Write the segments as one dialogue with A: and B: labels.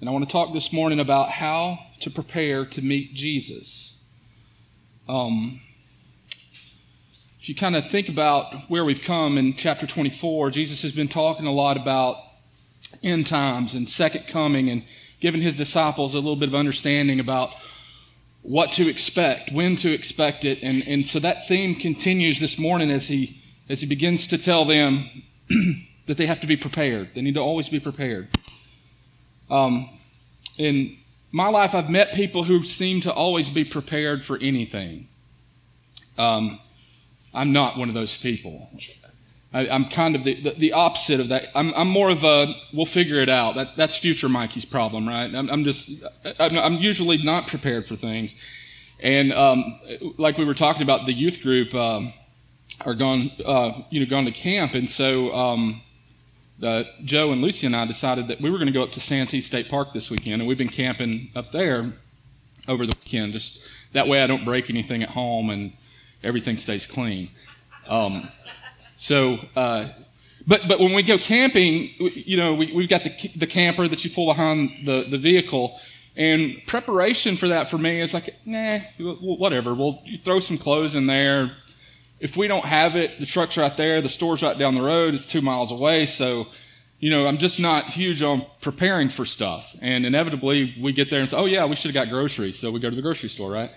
A: And I want to talk this morning about how to prepare to meet Jesus. Um, if you kind of think about where we've come in chapter 24, Jesus has been talking a lot about end times and second coming and giving his disciples a little bit of understanding about what to expect, when to expect it. And, and so that theme continues this morning as he, as he begins to tell them that they have to be prepared. They need to always be prepared. Um, in my life, I've met people who seem to always be prepared for anything. Um, I'm not one of those people. I, am kind of the, the, the, opposite of that. I'm, I'm, more of a, we'll figure it out. That, that's future Mikey's problem, right? I'm, I'm just, I'm, I'm, usually not prepared for things. And um, like we were talking about, the youth group um, are gone, uh, you know, gone to camp. And so um, uh, Joe and Lucy and I decided that we were going to go up to Santee State Park this weekend. And we've been camping up there over the weekend. Just that way I don't break anything at home and everything stays clean. Um, so, uh, but but when we go camping, you know, we, we've got the the camper that you pull behind the the vehicle, and preparation for that for me is like, nah, whatever. We'll throw some clothes in there. If we don't have it, the truck's right there. The store's right down the road. It's two miles away. So, you know, I'm just not huge on preparing for stuff. And inevitably, we get there and say, oh yeah, we should have got groceries. So we go to the grocery store, right?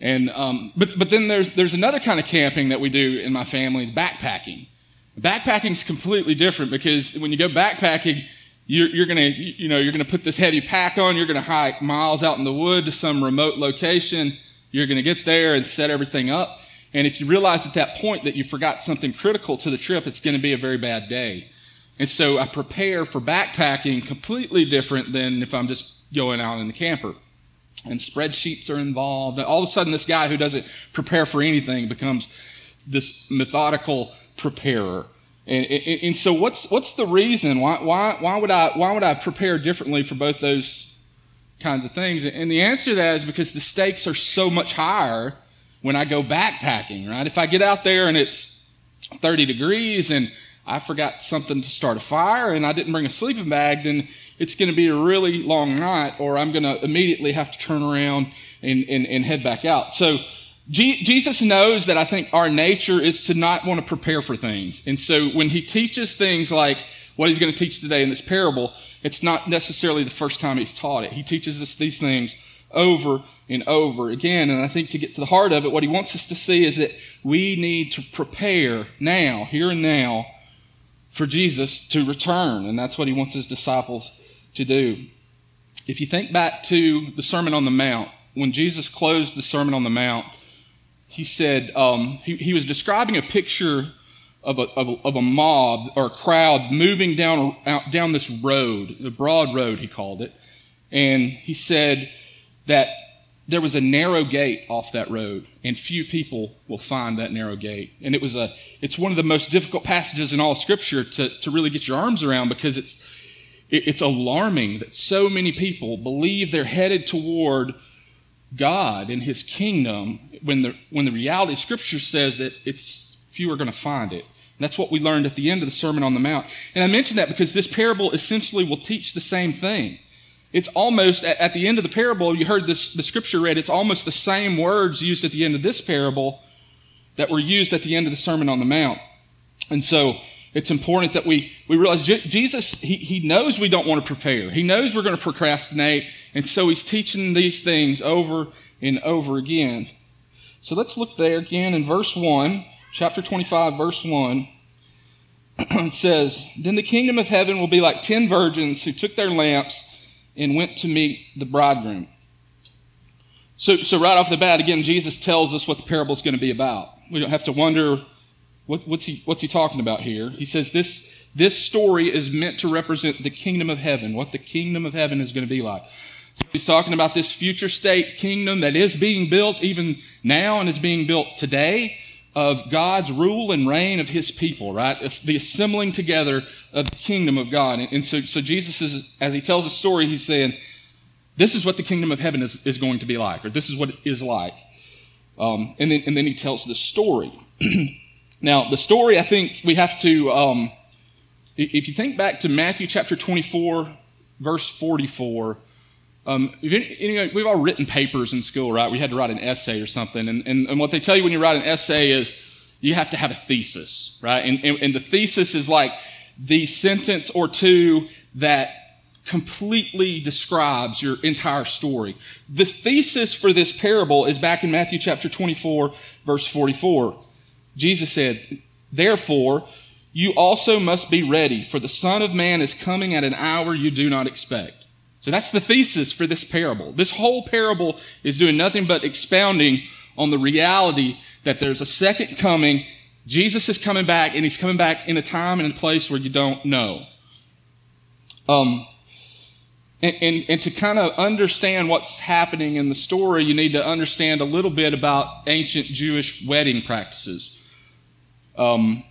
A: And um, but but then there's there's another kind of camping that we do in my family. It's backpacking. Backpacking is completely different because when you go backpacking, you're, you're gonna you know you're gonna put this heavy pack on. You're gonna hike miles out in the wood to some remote location. You're gonna get there and set everything up. And if you realize at that point that you forgot something critical to the trip, it's going to be a very bad day. And so I prepare for backpacking completely different than if I'm just going out in the camper and spreadsheets are involved. All of a sudden, this guy who doesn't prepare for anything becomes this methodical preparer. And, and, and, so, what's what's the reason? Why, why why would I why would I prepare differently for both those kinds of things? And the answer to that is because the stakes are so much higher when I go backpacking. Right? If I get out there and it's 30 degrees and I forgot something to start a fire and I didn't bring a sleeping bag, then it's going to be a really long night, or I'm going to immediately have to turn around and, and, and head back out. So G- Jesus knows that I think our nature is to not want to prepare for things. And so when he teaches things like what he's going to teach today in this parable, it's not necessarily the first time he's taught it. He teaches us these things over and over again. And I think to get to the heart of it, what he wants us to see is that we need to prepare now, here and now, for Jesus to return. And that's what he wants his disciples to do. If you think back to the Sermon on the Mount, when Jesus closed the Sermon on the Mount, he said, um, he, he, was describing a picture of a, of a, of, a, mob or a crowd moving down, out, down this road, the broad road, he called it. And he said that there was a narrow gate off that road, and few people will find that narrow gate. And it was a, it's one of the most difficult passages in all Scripture to, to really get your arms around because it's, it's alarming that so many people believe they're headed toward God and His kingdom when the, when the reality of Scripture says that it's few are going to find it. And that's what we learned at the end of the Sermon on the Mount. And I mention that because this parable essentially will teach the same thing. It's almost, at the end of the parable, you heard this, the scripture read, it's almost the same words used at the end of this parable that were used at the end of the Sermon on the Mount. And so, it's important that we, we realize Jesus, he, he knows we don't want to prepare. He knows we're going to procrastinate. And so he's teaching these things over and over again. So let's look there again in verse 1, chapter 25, verse 1. it says, Then the kingdom of heaven will be like ten virgins who took their lamps and went to meet the bridegroom. So, so right off the bat, again, Jesus tells us what the parable is going to be about. We don't have to wonder what, what's, he, what's he talking about here? He says this, this story is meant to represent the kingdom of heaven, what the kingdom of heaven is going to be like. So he's talking about this future state kingdom that is being built even now and is being built today of God's rule and reign of his people, right? It's the assembling together of the kingdom of God. And, so, so Jesus is, as he tells the story, he's saying, this is what the kingdom of heaven is, is going to be like, or this is what it is like. Um, and then, and then he tells the story. Now, the story, I think we have to, um, if you think back to Matthew chapter 24, verse 44. Um, we've all written papers in school, right? We had to write an essay or something. And, and, and, what they tell you when you write an essay is you have to have a thesis, right? And, and, and the thesis is like the sentence or two that completely describes your entire story. The thesis for this parable is back in Matthew chapter 24, verse 44. Jesus said, Therefore, you also must be ready, for the Son of Man is coming at an hour you do not expect. So that's the thesis for this parable. This whole parable is doing nothing but expounding on the reality that there's a second coming. Jesus is coming back, and he's coming back in a time and a place where you don't know. Um, and, and, and, to kind of understand what's happening in the story, you need to understand a little bit about ancient Jewish wedding practices. Um,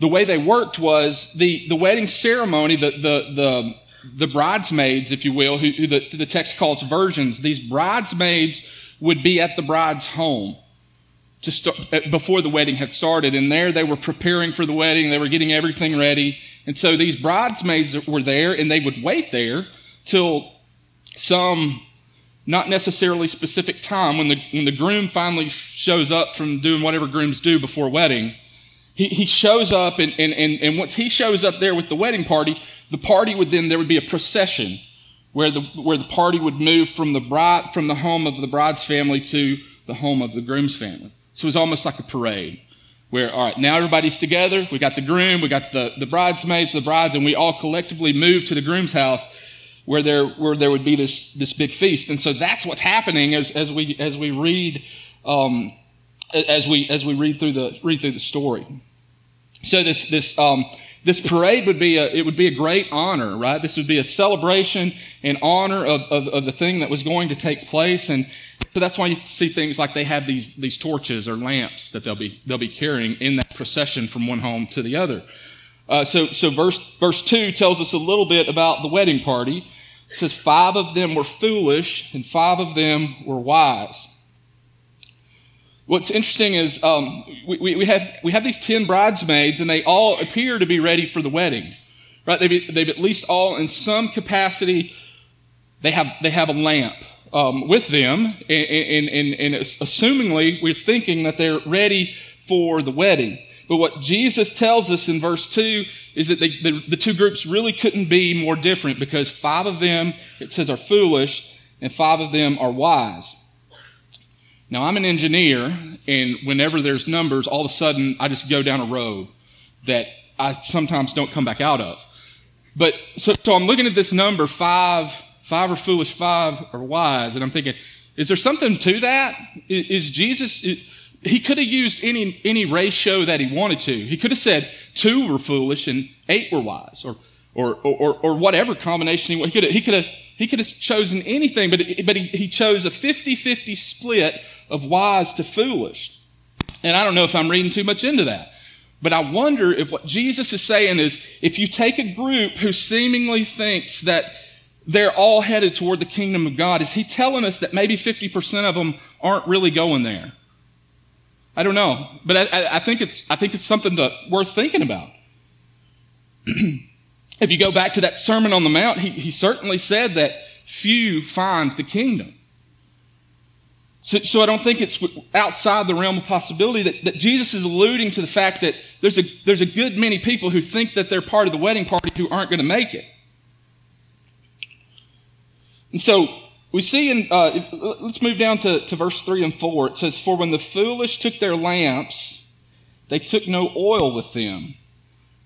A: the way they worked was the, the wedding ceremony, the, the, the, the bridesmaids, if you will, who, who the, the text calls virgins, these bridesmaids would be at the bride's home to start, uh, before the wedding had started. And there they were preparing for the wedding. They were getting everything ready. And so these bridesmaids were there and they would wait there till some not necessarily specific time when the, when the groom finally shows up from doing whatever grooms do before wedding he, he shows up, and, and, and, and once he shows up there with the wedding party, the party would then, there would be a procession where the, where the party would move from the bride, from the home of the bride's family to the home of the groom's family. So it was almost like a parade where, all right, now everybody's together. We got the groom, we got the, the bridesmaids, the brides, and we all collectively move to the groom's house where there, where there would be this, this big feast. And so that's what's happening as, as we, as we read, um, as we, as we read through the, read through the story. So this, this, um, this parade would be a, it would be a great honor, right? This would be a celebration in honor of, of, of, the thing that was going to take place. And so that's why you see things like they have these, these torches or lamps that they'll be, they'll be carrying in that procession from one home to the other. Uh, so, so verse, verse two tells us a little bit about the wedding party. It says five of them were foolish and five of them were wise. What's interesting is um, we, we, have, we have these 10 bridesmaids, and they all appear to be ready for the wedding. Right? They've, they've at least all, in some capacity, they have, they have a lamp um, with them, and, and, and, and assumingly, we're thinking that they're ready for the wedding. But what Jesus tells us in verse 2 is that they, the, the two groups really couldn't be more different because five of them, it says, are foolish, and five of them are wise. Now, I'm an engineer, and whenever there's numbers, all of a sudden I just go down a road that I sometimes don't come back out of. But so, so I'm looking at this number five, five are foolish, five are wise, and I'm thinking, is there something to that? Is, Jesus? Is, he could have used any any ratio that he wanted to. He could have said two were foolish and eight were wise, or or or, or whatever combination he, he could have, he could have he could have chosen anything, but, but he, he chose a 50 50 split of wise to foolish. And I don't know if I'm reading too much into that. But I wonder if what Jesus is saying is if you take a group who seemingly thinks that they're all headed toward the kingdom of God, is he telling us that maybe 50% of them aren't really going there? I don't know. But I, I think, it's, I think it's something to, worth thinking about. If you go back to that Sermon on the Mount, he, he certainly said that few find the kingdom. So, so, I don't think it's outside the realm of possibility that, that Jesus is alluding to the fact that there's a, there's a good many people who think that they're part of the wedding party who aren't going to make it. And so we see in, uh, let's move down to, to verse 3 and 4. It says, For when the foolish took their lamps, they took no oil with them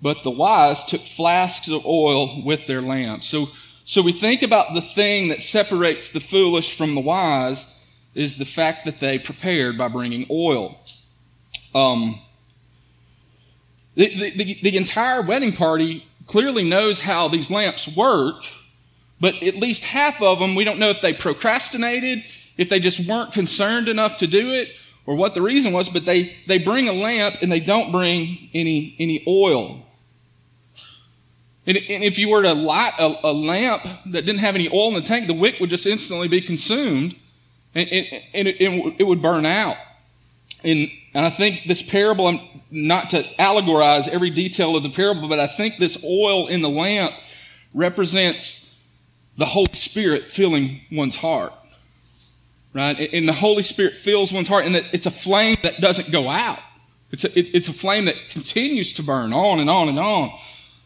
A: but the wise took flasks of oil with their lamps. So, so we think about the thing that separates the foolish from the wise is the fact that they prepared by bringing oil. Um, the, the, the entire wedding party clearly knows how these lamps work, but at least half of them, we don't know if they procrastinated, if they just weren't concerned enough to do it, or what the reason was, but they, they bring a lamp and they don't bring any, any oil. And, if you were to light a, a, lamp that didn't have any oil in the tank, the wick would just instantly be consumed and, and, and it, it, would burn out. And, and I think this parable, I'm not to allegorize every detail of the parable, but I think this oil in the lamp represents the Holy Spirit filling one's heart. Right? And the Holy Spirit fills one's heart, and it's a flame that doesn't go out. It's a, it, it's a flame that continues to burn on and on and on.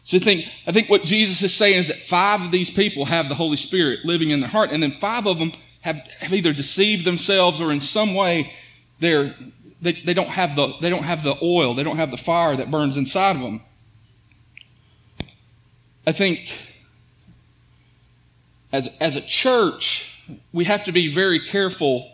A: So I think, I think what Jesus is saying is that five of these people have the Holy Spirit living in their heart, and then five of them have, have either deceived themselves or in some way they're, they, they, don't have the, they don't have the oil, they don't have the fire that burns inside of them. I think as, as a church, we have to be very careful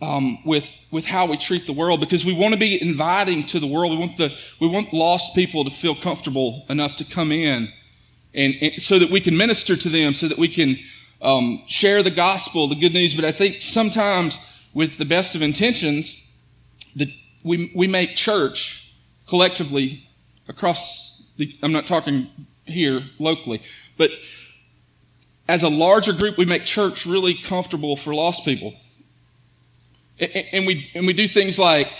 A: um, with with how we treat the world because we want to be inviting to the world. We want the we want lost people to feel comfortable enough to come in, and, and so that we can minister to them, so that we can um, share the gospel, the good news. But I think sometimes, with the best of intentions, that we we make church collectively across. The, I'm not talking here locally, but as a larger group, we make church really comfortable for lost people. And we, and we do things like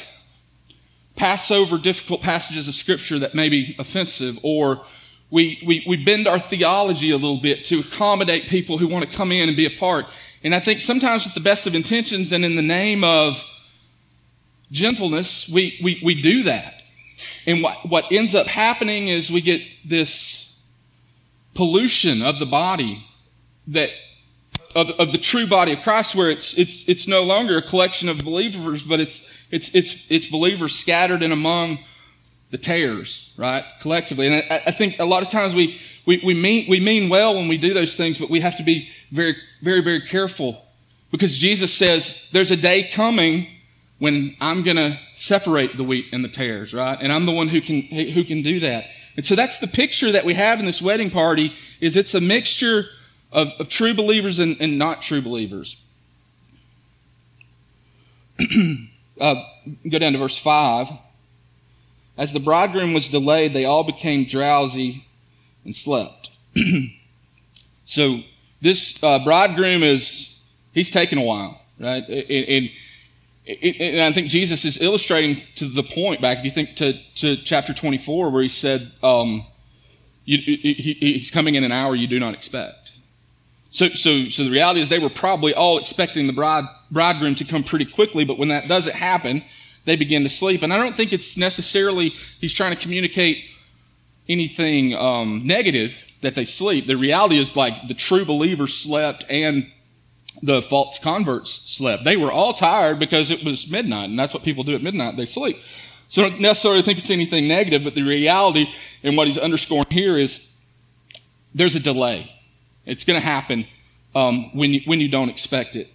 A: pass over difficult passages of Scripture that may be offensive, or we, we, we bend our theology a little bit to accommodate people who want to come in and be a part. And I think sometimes with the best of intentions and in the name of gentleness, we, we, we do that. And what, what ends up happening is we get this pollution of the body that of, of the true body of Christ, where it's it's it's no longer a collection of believers, but it's it's it's it's believers scattered in among the tares, right? Collectively, and I, I think a lot of times we we we mean we mean well when we do those things, but we have to be very very very careful because Jesus says there's a day coming when I'm going to separate the wheat and the tares, right? And I'm the one who can who can do that. And so that's the picture that we have in this wedding party is it's a mixture of, of true believers and, and not true believers. uh, go down to verse 5. As the bridegroom was delayed, they all became drowsy and slept. so this uh, bridegroom is, he's taking a while, right? And, and, and, I think Jesus is illustrating to the point back, if you think to, to chapter 24, where he said, um, you, he, he's coming in an hour you do not expect. So, so, so the reality is they were probably all expecting the bride, bridegroom to come pretty quickly, but when that doesn't happen, they begin to sleep. And I don't think it's necessarily he's trying to communicate anything um, negative that they sleep. The reality is like the true believers slept and the false converts slept. They were all tired because it was midnight, and that's what people do at midnight. They sleep. So I don't necessarily think it's anything negative, but the reality and what he's underscoring here is there's a delay. It's going to happen um, when, you, when you don't expect it.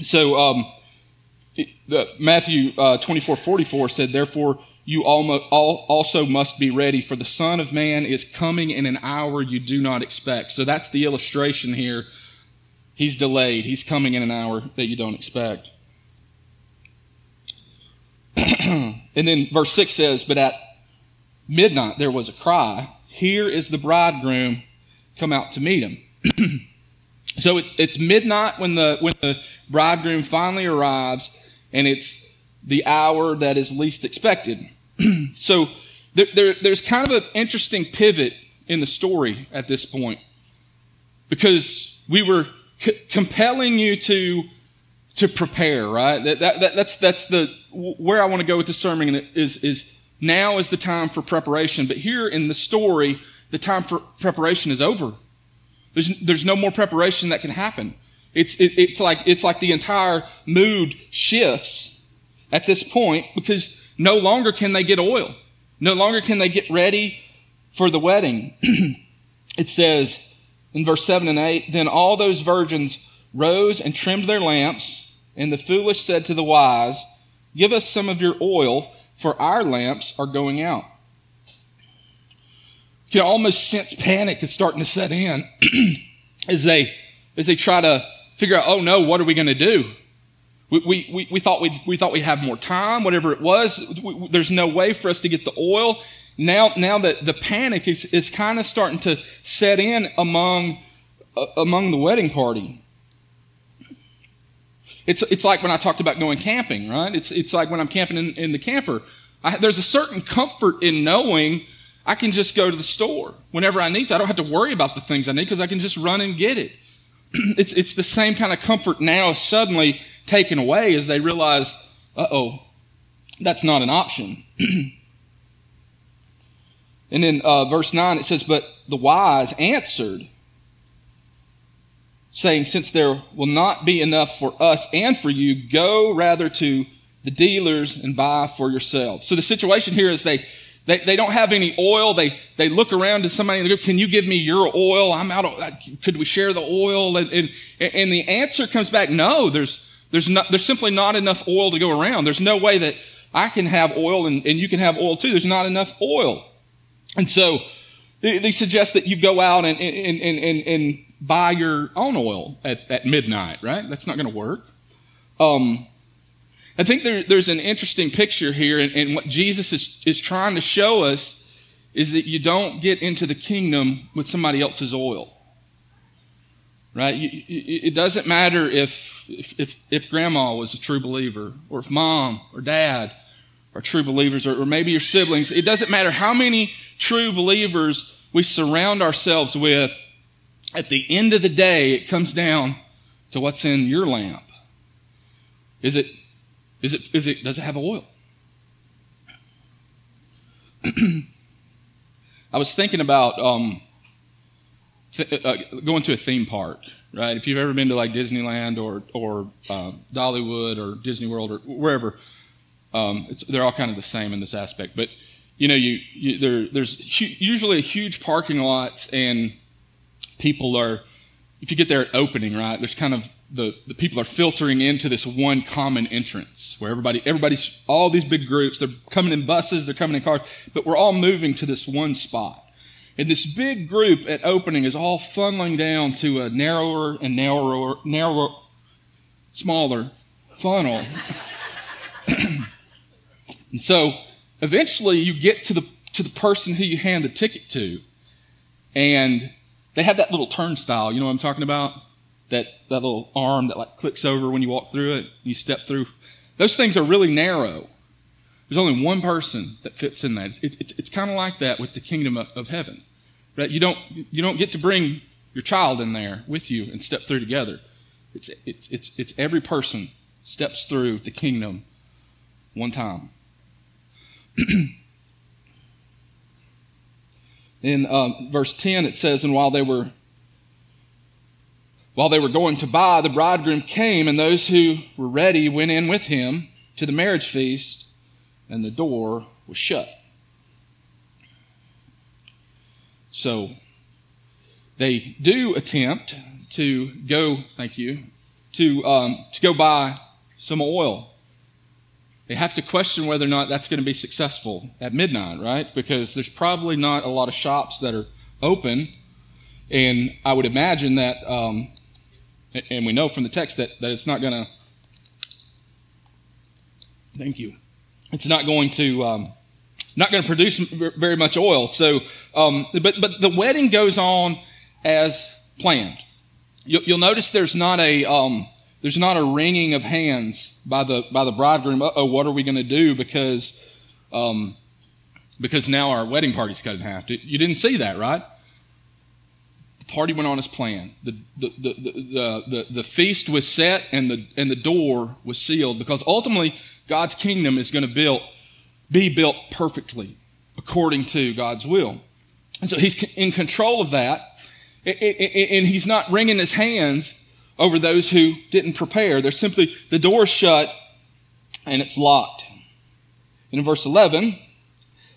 A: So um, the, Matthew uh, 24 44 said, Therefore, you all, also must be ready, for the Son of Man is coming in an hour you do not expect. So that's the illustration here. He's delayed. He's coming in an hour that you don't expect. and then verse 6 says, But at midnight there was a cry, Here is the bridegroom, come out to meet him. so it's, it's midnight when the, when the bridegroom finally arrives, and it's the hour that is least expected. so there, there, there's kind of an interesting pivot in the story at this point because we were c- compelling you to to prepare right that, that, that, that's that's the where i want to go with the sermon is is now is the time for preparation but here in the story the time for preparation is over. There's, there's no more preparation that can happen. It's, it, it's like, it's like the entire mood shifts at this point because no longer can they get oil. No longer can they get ready for the wedding. it says in verse 7 and 8, then all those virgins rose and trimmed their lamps, and the foolish said to the wise, give us some of your oil, for our lamps are going out can almost sense panic is starting to set in as they as they try to figure out, oh no, what are we going to do? We, we, we, we, thought we'd, we thought we'd have more time, whatever it was. We, there's no way for us to get the oil. Now, now that the panic is, is kind of starting to set in among, uh, among the wedding party. It's, it's like when I talked about going camping, right? It's, it's like when I'm camping in, in the camper. I, there's a certain comfort in knowing I can just go to the store whenever I need to. I don't have to worry about the things I need because I can just run and get it. it's, it's the same kind of comfort now suddenly taken away as they realize, uh oh, that's not an option. and then uh, verse 9 it says, But the wise answered, saying, Since there will not be enough for us and for you, go rather to the dealers and buy for yourselves. So the situation here is they, they, they don't have any oil. They, they look around to somebody and go, can you give me your oil? I'm out of, could we share the oil? And, and, and the answer comes back, no, there's, there's not, there's simply not enough oil to go around. There's no way that I can have oil and, and you can have oil too. There's not enough oil. And so they, suggest that you go out and, and, and, and, and buy your own oil at, at midnight, right? That's not going to work. Um, I think there, there's an interesting picture here, and, and what Jesus is, is trying to show us is that you don't get into the kingdom with somebody else's oil. Right? You, you, it doesn't matter if, if, if, if, grandma was a true believer, or if mom or dad are true believers, or, or maybe your siblings. It doesn't matter how many true believers we surround ourselves with. At the end of the day, it comes down to what's in your lamp. Is it is it, is it, does it have oil? I was thinking about um, th- uh, going to a theme park, right? If you've ever been to like Disneyland or or uh, Dollywood or Disney World or wherever, um, they're all kind of the same in this aspect. But you know, you, you there, there's hu- usually huge parking lots, and people are. If you get there at opening, right? There's kind of the, the people are filtering into this one common entrance where everybody, everybody's, all these big groups, they're coming in buses, they're coming in cars, but we're all moving to this one spot. And this big group at opening is all funneling down to a narrower and narrower, narrower, smaller funnel. and so eventually you get to the, to the person who you hand the ticket to and they have that little turnstile. You know what I'm talking about? That, that little arm that like clicks over when you walk through it, you step through. Those things are really narrow. There's only one person that fits in that. It, it, it's kind of like that with the kingdom of, of heaven. Right? You don't, you don't get to bring your child in there with you and step through together. It's, it's, it's, it's every person steps through the kingdom one time. in um, verse 10, it says, And while they were while they were going to buy, the bridegroom came, and those who were ready went in with him to the marriage feast, and the door was shut. So they do attempt to go, thank you, to, um, to go buy some oil. They have to question whether or not that's going to be successful at midnight, right? Because there's probably not a lot of shops that are open. And I would imagine that um, and we know from the text that, that it's not going to, thank you, it's not going to, um, not going to produce very much oil. So, um, but, but the wedding goes on as planned. You'll, you'll notice there's not a, um, there's not a wringing of hands by the, by the bridegroom. Oh, what are we going to do? Because, um, because now our wedding party's cut in half. You didn't see that, right? Party went on as planned. The, the, the, the, the, the, feast was set and the, and the door was sealed because ultimately God's kingdom is going to build, be built perfectly according to God's will. And so he's in control of that. And he's not wringing his hands over those who didn't prepare. They're simply, the door's shut and it's locked. In verse 11,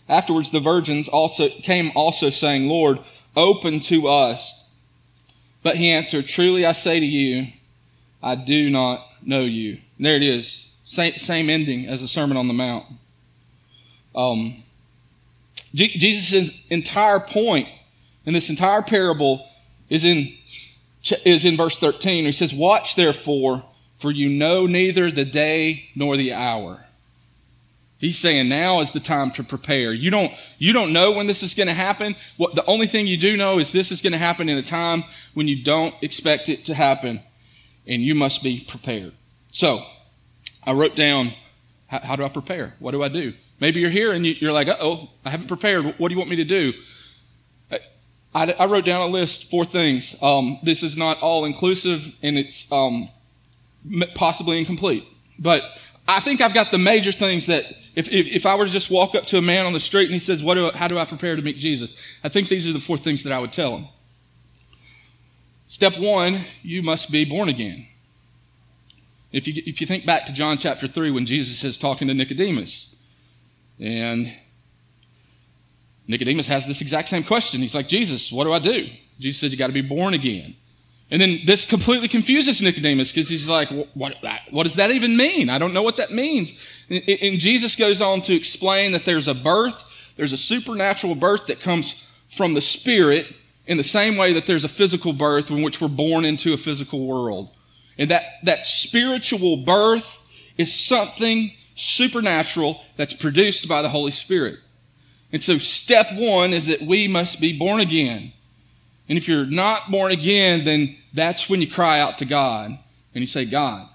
A: afterwards the virgins also came also saying, Lord, open to us. But he answered, Truly I say to you, I do not know you. And there it is. Same, same ending as the Sermon on the Mount. Um, Jesus' entire point in this entire parable is in, is in verse 13. He says, Watch therefore, for you know neither the day nor the hour. He's saying now is the time to prepare. You don't, you don't know when this is going to happen. What, the only thing you do know is this is going to happen in a time when you don't expect it to happen, and you must be prepared. So, I wrote down, how, do I prepare? What do I do? Maybe you're here and you're like, oh, I haven't prepared. What do you want me to do? I, I wrote down a list, four things. Um, this is not all inclusive and it's um, possibly incomplete. But I think I've got the major things that if, if, if, I were to just walk up to a man on the street and he says, what do, how do I prepare to meet Jesus? I think these are the four things that I would tell him. Step one, you must be born again. If you, if you think back to John chapter 3 when Jesus is talking to Nicodemus, and Nicodemus has this exact same question. He's like, Jesus, what do I do? Jesus says, you got to be born again. And then this completely confuses Nicodemus because he's like, what, what, does that even mean? I don't know what that means. And Jesus goes on to explain that there's a birth, there's a supernatural birth that comes from the Spirit in the same way that there's a physical birth in which we're born into a physical world. And that, that spiritual birth is something supernatural that's produced by the Holy Spirit. And so step one is that we must be born again. And if you're not born again, then that's when you cry out to God and you say, God,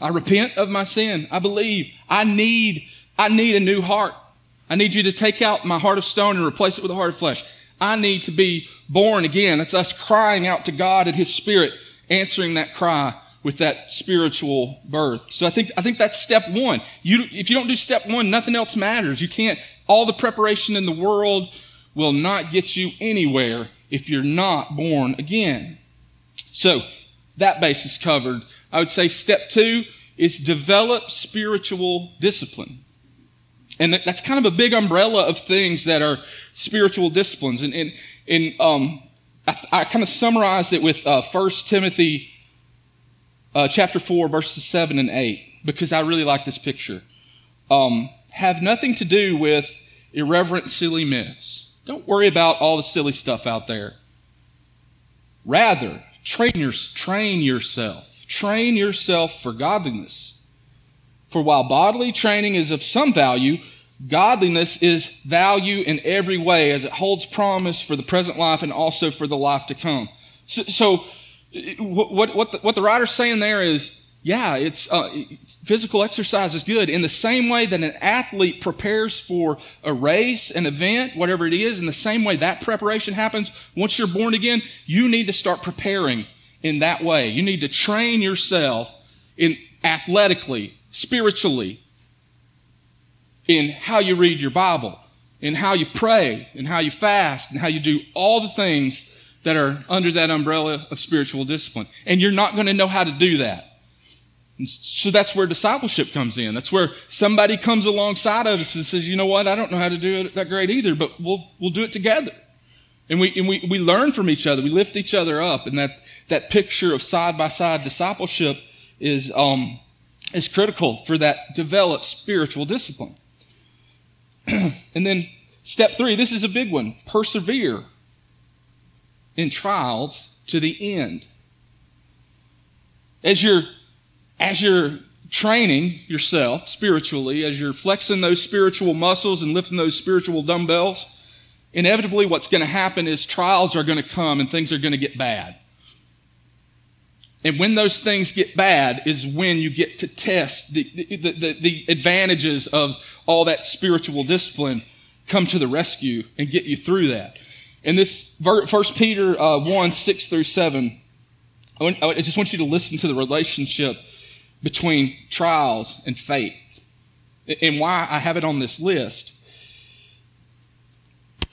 A: I repent of my sin. I believe I need, I need a new heart. I need you to take out my heart of stone and replace it with a heart of flesh. I need to be born again. That's us crying out to God and His Spirit, answering that cry with that spiritual birth. So I think, I think that's step one. You, if you don't do step one, nothing else matters. You can't, all the preparation in the world will not get you anywhere if you're not born again. So that base is covered. I would say step two is develop spiritual discipline. And that's kind of a big umbrella of things that are spiritual disciplines. And, and, and um, I, I kind of summarized it with uh, 1 Timothy uh, chapter 4, verses 7 and 8, because I really like this picture. Um, have nothing to do with irreverent, silly myths. Don't worry about all the silly stuff out there. Rather, train, your, train yourself. Train yourself for godliness. For while bodily training is of some value, godliness is value in every way as it holds promise for the present life and also for the life to come. So, so what, what, the, what the writer's saying there is, yeah, it's uh, physical exercise is good. In the same way that an athlete prepares for a race, an event, whatever it is, in the same way that preparation happens, once you're born again, you need to start preparing in that way. You need to train yourself in athletically, spiritually, in how you read your Bible, in how you pray, in how you fast, and how you do all the things that are under that umbrella of spiritual discipline. And you're not going to know how to do that. So that's where discipleship comes in. That's where somebody comes alongside of us and says, you know what, I don't know how to do it that great either, but we'll, we'll do it together. And we, and we, we learn from each other. We lift each other up. And that, that picture of side by side discipleship is, um, is critical for that developed spiritual discipline. and then step three, this is a big one. Persevere in trials to the end. As you're, as you're training yourself spiritually, as you're flexing those spiritual muscles and lifting those spiritual dumbbells, inevitably what's going to happen is trials are going to come and things are going to get bad. And when those things get bad is when you get to test the, the, the, the, advantages of all that spiritual discipline come to the rescue and get you through that. In this First Peter uh, 1, 6 through 7, I just want you to listen to the relationship between trials and faith and why I have it on this list.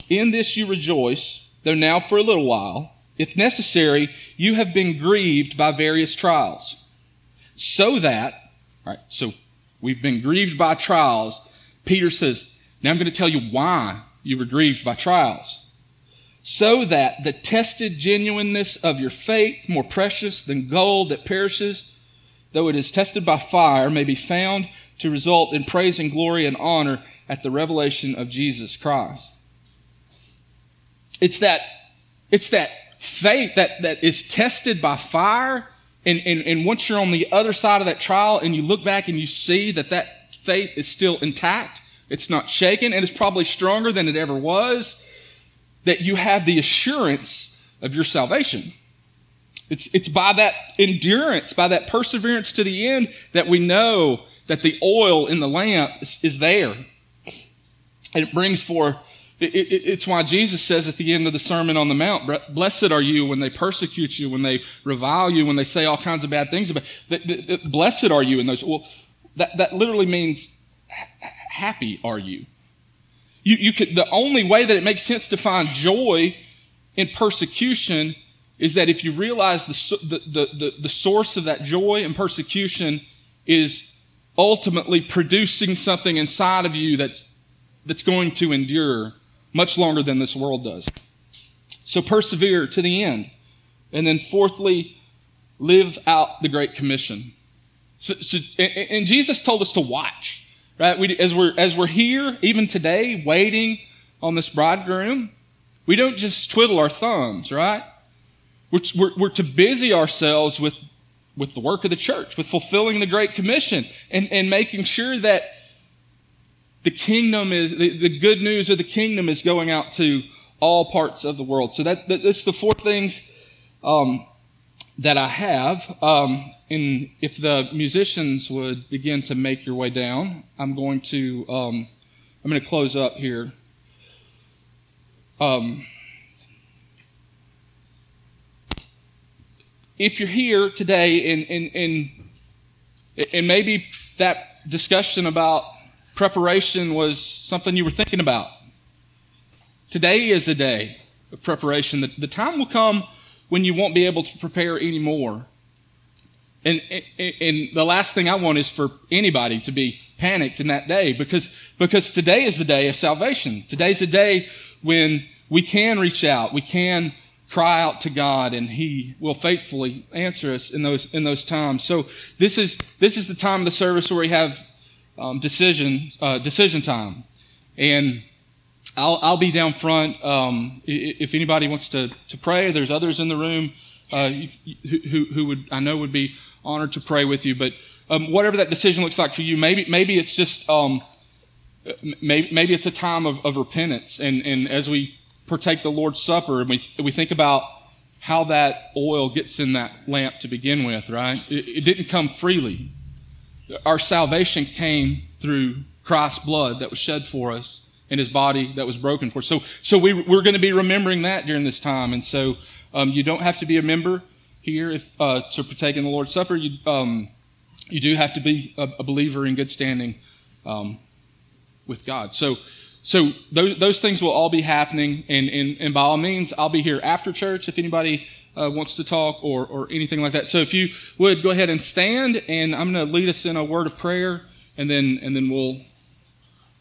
A: In this you rejoice, though now for a little while, if necessary, you have been grieved by various trials. So that, right, so we've been grieved by trials. Peter says, now I'm going to tell you why you were grieved by trials so that the tested genuineness of your faith, more precious than gold that perishes, though it is tested by fire, may be found to result in praise and glory and honor at the revelation of Jesus Christ. It's that, it's that faith that, that is tested by fire. And, and, and once you're on the other side of that trial and you look back and you see that that faith is still intact, it's not shaken, and it's probably stronger than it ever was that you have the assurance of your salvation. It's, it's by that endurance, by that perseverance to the end that we know that the oil in the lamp is, is there And it brings for, it, it, it's why Jesus says at the end of the Sermon on the Mount, blessed are you when they persecute you, when they revile you, when they say all kinds of bad things about you. Blessed are you in those. Well, that, that literally means happy are you. You, you could, the only way that it makes sense to find joy in persecution is that if you realize the, the, the, the, source of that joy and persecution is ultimately producing something inside of you that's, that's going to endure much longer than this world does. So persevere to the end. And then fourthly, live out the Great Commission. So, so, and Jesus told us to watch, right? We, as we're, as we're here, even today, waiting on this bridegroom, we don't just twiddle our thumbs, right? We're, we're, we're to busy ourselves with, with the work of the church, with fulfilling the Great Commission and, and making sure that the kingdom is, the, the good news of the kingdom is going out to all parts of the world. So that, that that's the four things um, that I have. Um, and if the musicians would begin to make your way down, I'm going to um, I'm going to close up here. Um, if you're here today and, and, and, and maybe that discussion about preparation was something you were thinking about, today is the day of preparation. The, the time will come when you won't be able to prepare anymore. And, and, and the last thing I want is for anybody to be panicked in that day because, because today is the day of salvation. Today's the day when we can reach out. We can cry out to God and He will faithfully answer us in those, in those times. So this is, this is the time of the service where we have um, decision, uh, decision time. And I'll, I'll be down front. Um, if anybody wants to, to pray, there's others in the room uh, who, who would, I know would be honored to pray with you. But um, whatever that decision looks like for you, maybe, maybe it's just, um, maybe, maybe it's a time of, of repentance. And, and as we partake the Lord's Supper and we, we think about how that oil gets in that lamp to begin with, right? It, it didn't come freely. Our salvation came through Christ's blood that was shed for us and his body that was broken for us. So, so we, we're going to be remembering that during this time. And so um, you don't have to be a member here if, uh, to partake in the Lord's Supper. You, um, you do have to be a, a believer in good standing um, with God. So, so those, those things will all be happening. And, and, and by all means, I'll be here after church if anybody uh, wants to talk or, or anything like that. So if you would go ahead and stand, and I'm going to lead us in a word of prayer, and then and then we'll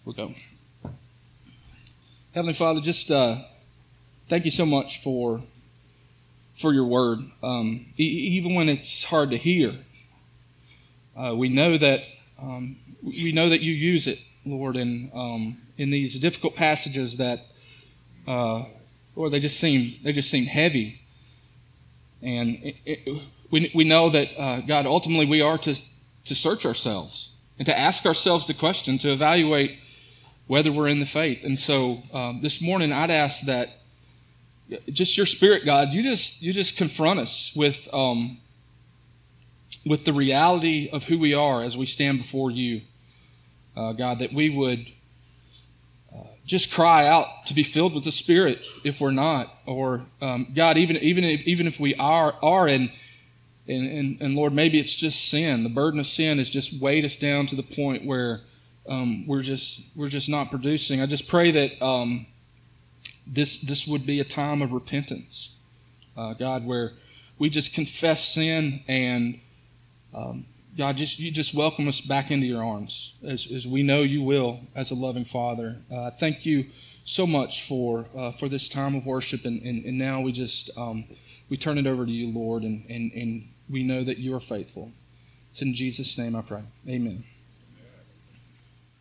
A: we'll go. Heavenly Father, just uh, thank you so much for for your word. Um, e- even when it's hard to hear, uh, we know that um, we know that you use it, Lord, and um, in these difficult passages that, uh, Lord, they just seem they just seem heavy. And it, it, we, we know that, uh, God, ultimately we are to, to search ourselves and to ask ourselves the question, to evaluate whether we're in the faith. And so um, this morning I'd ask that just your spirit, God, you just, you just confront us with, um, with the reality of who we are as we stand before you. Uh, God, that we would just cry out to be filled with the Spirit if we're not, or um, God, even even if, even if we are are and, and and Lord, maybe it's just sin. The burden of sin has just weighed us down to the point where um, we're just we're just not producing. I just pray that um, this this would be a time of repentance, uh, God, where we just confess sin and um, God, just you just welcome us back into your arms, as, as we know you will, as a loving Father. Uh, thank you so much for uh, for this time of worship, and, and, and now we just um, we turn it over to you, Lord, and, and, and we know that you are faithful. It's in Jesus' name I pray. Amen.